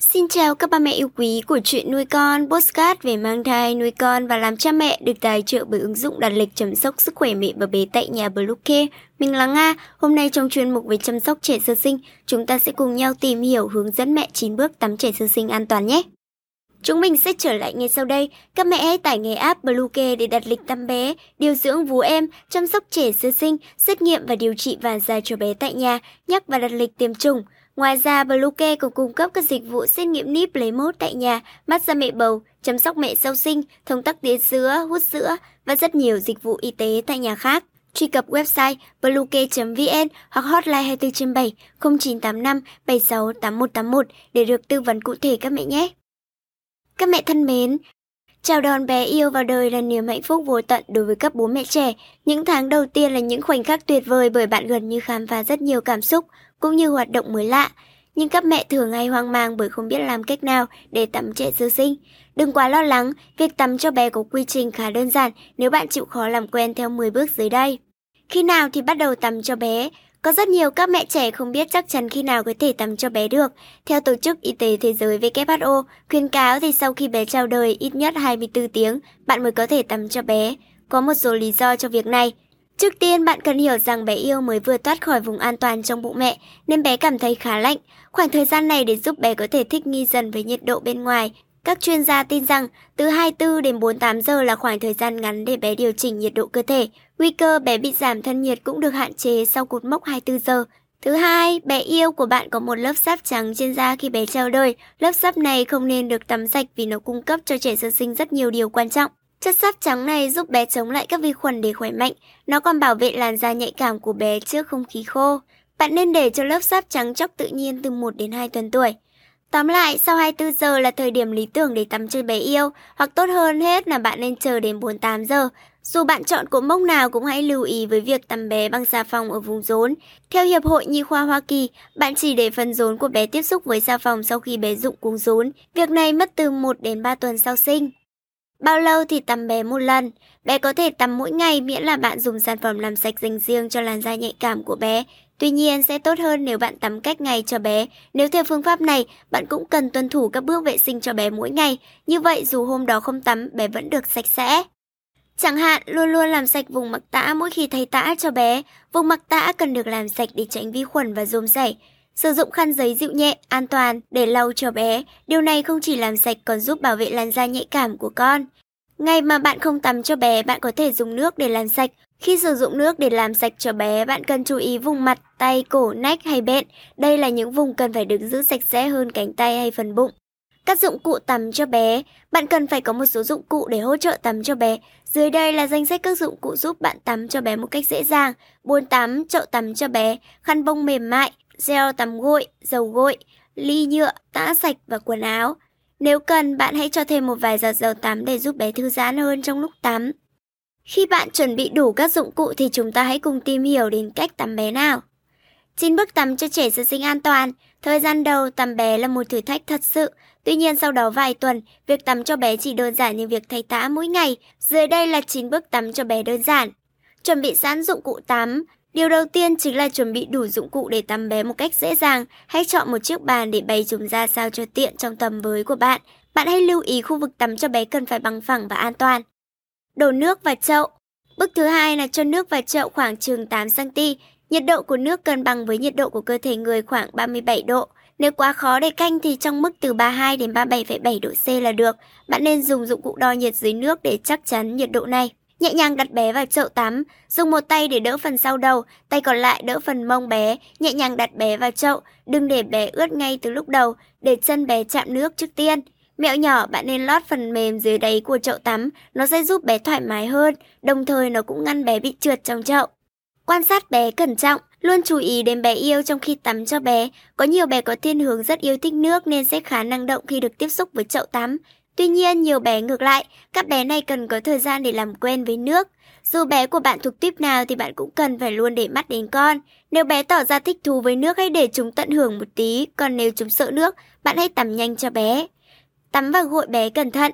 Xin chào các ba mẹ yêu quý của chuyện nuôi con, postcard về mang thai, nuôi con và làm cha mẹ được tài trợ bởi ứng dụng đặt lịch chăm sóc sức khỏe mẹ và bé tại nhà Bluecare. Mình là Nga, hôm nay trong chuyên mục về chăm sóc trẻ sơ sinh, chúng ta sẽ cùng nhau tìm hiểu hướng dẫn mẹ 9 bước tắm trẻ sơ sinh an toàn nhé. Chúng mình sẽ trở lại ngay sau đây. Các mẹ hãy tải ngay app Bluecare để đặt lịch tắm bé, điều dưỡng vú em, chăm sóc trẻ sơ sinh, xét nghiệm và điều trị vàng da cho bé tại nhà, nhắc và đặt lịch tiêm chủng. Ngoài ra, Bluecare còn cung cấp các dịch vụ xét nghiệm níp lấy mốt tại nhà, massage mẹ bầu, chăm sóc mẹ sau sinh, thông tắc tiến sữa, hút sữa và rất nhiều dịch vụ y tế tại nhà khác. Truy cập website bluecare.vn hoặc hotline 24 trên 7 0985 76 8181 để được tư vấn cụ thể các mẹ nhé. Các mẹ thân mến, Chào đón bé yêu vào đời là niềm hạnh phúc vô tận đối với các bố mẹ trẻ. Những tháng đầu tiên là những khoảnh khắc tuyệt vời bởi bạn gần như khám phá rất nhiều cảm xúc cũng như hoạt động mới lạ. Nhưng các mẹ thường hay hoang mang bởi không biết làm cách nào để tắm trẻ sơ sinh. Đừng quá lo lắng, việc tắm cho bé có quy trình khá đơn giản nếu bạn chịu khó làm quen theo 10 bước dưới đây. Khi nào thì bắt đầu tắm cho bé? Có rất nhiều các mẹ trẻ không biết chắc chắn khi nào có thể tắm cho bé được. Theo Tổ chức Y tế Thế giới WHO, khuyên cáo thì sau khi bé chào đời ít nhất 24 tiếng, bạn mới có thể tắm cho bé. Có một số lý do cho việc này. Trước tiên, bạn cần hiểu rằng bé yêu mới vừa thoát khỏi vùng an toàn trong bụng mẹ, nên bé cảm thấy khá lạnh. Khoảng thời gian này để giúp bé có thể thích nghi dần với nhiệt độ bên ngoài. Các chuyên gia tin rằng từ 24 đến 48 giờ là khoảng thời gian ngắn để bé điều chỉnh nhiệt độ cơ thể. Nguy cơ bé bị giảm thân nhiệt cũng được hạn chế sau cột mốc 24 giờ. Thứ hai, bé yêu của bạn có một lớp sáp trắng trên da khi bé chào đời. Lớp sáp này không nên được tắm sạch vì nó cung cấp cho trẻ sơ sinh rất nhiều điều quan trọng. Chất sáp trắng này giúp bé chống lại các vi khuẩn để khỏe mạnh. Nó còn bảo vệ làn da nhạy cảm của bé trước không khí khô. Bạn nên để cho lớp sáp trắng chóc tự nhiên từ 1 đến 2 tuần tuổi. Tóm lại, sau 24 giờ là thời điểm lý tưởng để tắm cho bé yêu, hoặc tốt hơn hết là bạn nên chờ đến 48 giờ. Dù bạn chọn cột mốc nào cũng hãy lưu ý với việc tắm bé bằng xà phòng ở vùng rốn. Theo Hiệp hội Nhi khoa Hoa Kỳ, bạn chỉ để phần rốn của bé tiếp xúc với xà phòng sau khi bé dụng cuống rốn. Việc này mất từ 1 đến 3 tuần sau sinh. Bao lâu thì tắm bé một lần? Bé có thể tắm mỗi ngày miễn là bạn dùng sản phẩm làm sạch dành riêng cho làn da nhạy cảm của bé. Tuy nhiên sẽ tốt hơn nếu bạn tắm cách ngày cho bé. Nếu theo phương pháp này, bạn cũng cần tuân thủ các bước vệ sinh cho bé mỗi ngày. Như vậy dù hôm đó không tắm, bé vẫn được sạch sẽ. Chẳng hạn, luôn luôn làm sạch vùng mặc tã mỗi khi thay tã cho bé. Vùng mặc tã cần được làm sạch để tránh vi khuẩn và rôm rảy. Sử dụng khăn giấy dịu nhẹ, an toàn để lau cho bé. Điều này không chỉ làm sạch còn giúp bảo vệ làn da nhạy cảm của con. Ngày mà bạn không tắm cho bé, bạn có thể dùng nước để làm sạch. Khi sử dụng nước để làm sạch cho bé, bạn cần chú ý vùng mặt, tay, cổ, nách hay bẹn. Đây là những vùng cần phải được giữ sạch sẽ hơn cánh tay hay phần bụng. Các dụng cụ tắm cho bé, bạn cần phải có một số dụng cụ để hỗ trợ tắm cho bé. Dưới đây là danh sách các dụng cụ giúp bạn tắm cho bé một cách dễ dàng. Bồn tắm, chậu tắm cho bé, khăn bông mềm mại, gel tắm gội, dầu gội, ly nhựa, tã sạch và quần áo. Nếu cần, bạn hãy cho thêm một vài giọt dầu tắm để giúp bé thư giãn hơn trong lúc tắm. Khi bạn chuẩn bị đủ các dụng cụ thì chúng ta hãy cùng tìm hiểu đến cách tắm bé nào. Xin bước tắm cho trẻ sơ sinh an toàn. Thời gian đầu tắm bé là một thử thách thật sự. Tuy nhiên sau đó vài tuần, việc tắm cho bé chỉ đơn giản như việc thay tã mỗi ngày. Dưới đây là 9 bước tắm cho bé đơn giản. Chuẩn bị sẵn dụng cụ tắm. Điều đầu tiên chính là chuẩn bị đủ dụng cụ để tắm bé một cách dễ dàng. Hãy chọn một chiếc bàn để bày chúng ra sao cho tiện trong tầm với của bạn. Bạn hãy lưu ý khu vực tắm cho bé cần phải bằng phẳng và an toàn. Đổ nước vào chậu. Bước thứ hai là cho nước vào chậu khoảng chừng 8cm. Nhiệt độ của nước cân bằng với nhiệt độ của cơ thể người khoảng 37 độ. Nếu quá khó để canh thì trong mức từ 32 đến 37,7 độ C là được. Bạn nên dùng dụng cụ đo nhiệt dưới nước để chắc chắn nhiệt độ này. Nhẹ nhàng đặt bé vào chậu tắm, dùng một tay để đỡ phần sau đầu, tay còn lại đỡ phần mông bé, nhẹ nhàng đặt bé vào chậu, đừng để bé ướt ngay từ lúc đầu, để chân bé chạm nước trước tiên. Mẹo nhỏ bạn nên lót phần mềm dưới đáy của chậu tắm, nó sẽ giúp bé thoải mái hơn, đồng thời nó cũng ngăn bé bị trượt trong chậu. Quan sát bé cẩn trọng, luôn chú ý đến bé yêu trong khi tắm cho bé. Có nhiều bé có thiên hướng rất yêu thích nước nên sẽ khá năng động khi được tiếp xúc với chậu tắm. Tuy nhiên, nhiều bé ngược lại, các bé này cần có thời gian để làm quen với nước. Dù bé của bạn thuộc tuyếp nào thì bạn cũng cần phải luôn để mắt đến con. Nếu bé tỏ ra thích thú với nước hãy để chúng tận hưởng một tí, còn nếu chúng sợ nước, bạn hãy tắm nhanh cho bé. Tắm và gội bé cẩn thận.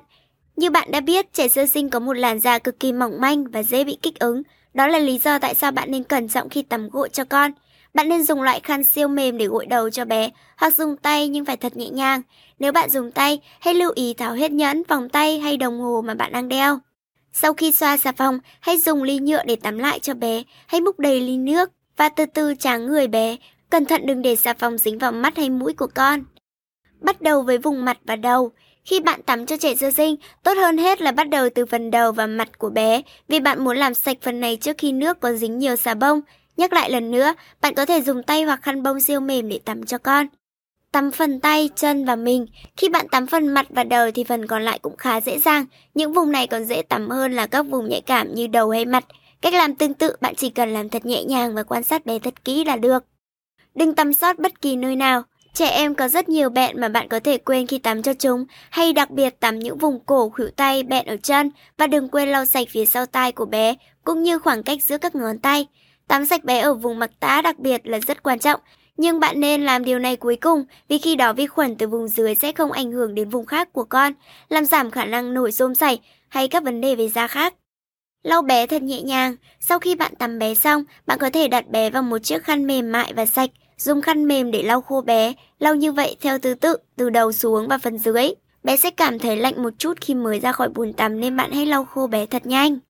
Như bạn đã biết, trẻ sơ sinh có một làn da cực kỳ mỏng manh và dễ bị kích ứng. Đó là lý do tại sao bạn nên cẩn trọng khi tắm gội cho con. Bạn nên dùng loại khăn siêu mềm để gội đầu cho bé, hoặc dùng tay nhưng phải thật nhẹ nhàng. Nếu bạn dùng tay, hãy lưu ý tháo hết nhẫn, vòng tay hay đồng hồ mà bạn đang đeo. Sau khi xoa xà phòng, hãy dùng ly nhựa để tắm lại cho bé, hãy múc đầy ly nước và từ từ tráng người bé. Cẩn thận đừng để xà phòng dính vào mắt hay mũi của con. Bắt đầu với vùng mặt và đầu. Khi bạn tắm cho trẻ sơ sinh, tốt hơn hết là bắt đầu từ phần đầu và mặt của bé, vì bạn muốn làm sạch phần này trước khi nước có dính nhiều xà bông. Nhắc lại lần nữa, bạn có thể dùng tay hoặc khăn bông siêu mềm để tắm cho con. Tắm phần tay, chân và mình. Khi bạn tắm phần mặt và đầu thì phần còn lại cũng khá dễ dàng. Những vùng này còn dễ tắm hơn là các vùng nhạy cảm như đầu hay mặt. Cách làm tương tự, bạn chỉ cần làm thật nhẹ nhàng và quan sát bé thật kỹ là được. Đừng tắm sót bất kỳ nơi nào. Trẻ em có rất nhiều bệnh mà bạn có thể quên khi tắm cho chúng, hay đặc biệt tắm những vùng cổ, khuỷu tay, bệnh ở chân và đừng quên lau sạch phía sau tai của bé, cũng như khoảng cách giữa các ngón tay. Tắm sạch bé ở vùng mặt tá đặc biệt là rất quan trọng, nhưng bạn nên làm điều này cuối cùng vì khi đó vi khuẩn từ vùng dưới sẽ không ảnh hưởng đến vùng khác của con, làm giảm khả năng nổi rôm sảy hay các vấn đề về da khác. Lau bé thật nhẹ nhàng, sau khi bạn tắm bé xong, bạn có thể đặt bé vào một chiếc khăn mềm mại và sạch, dùng khăn mềm để lau khô bé, lau như vậy theo thứ tự, từ đầu xuống và phần dưới. Bé sẽ cảm thấy lạnh một chút khi mới ra khỏi bồn tắm nên bạn hãy lau khô bé thật nhanh.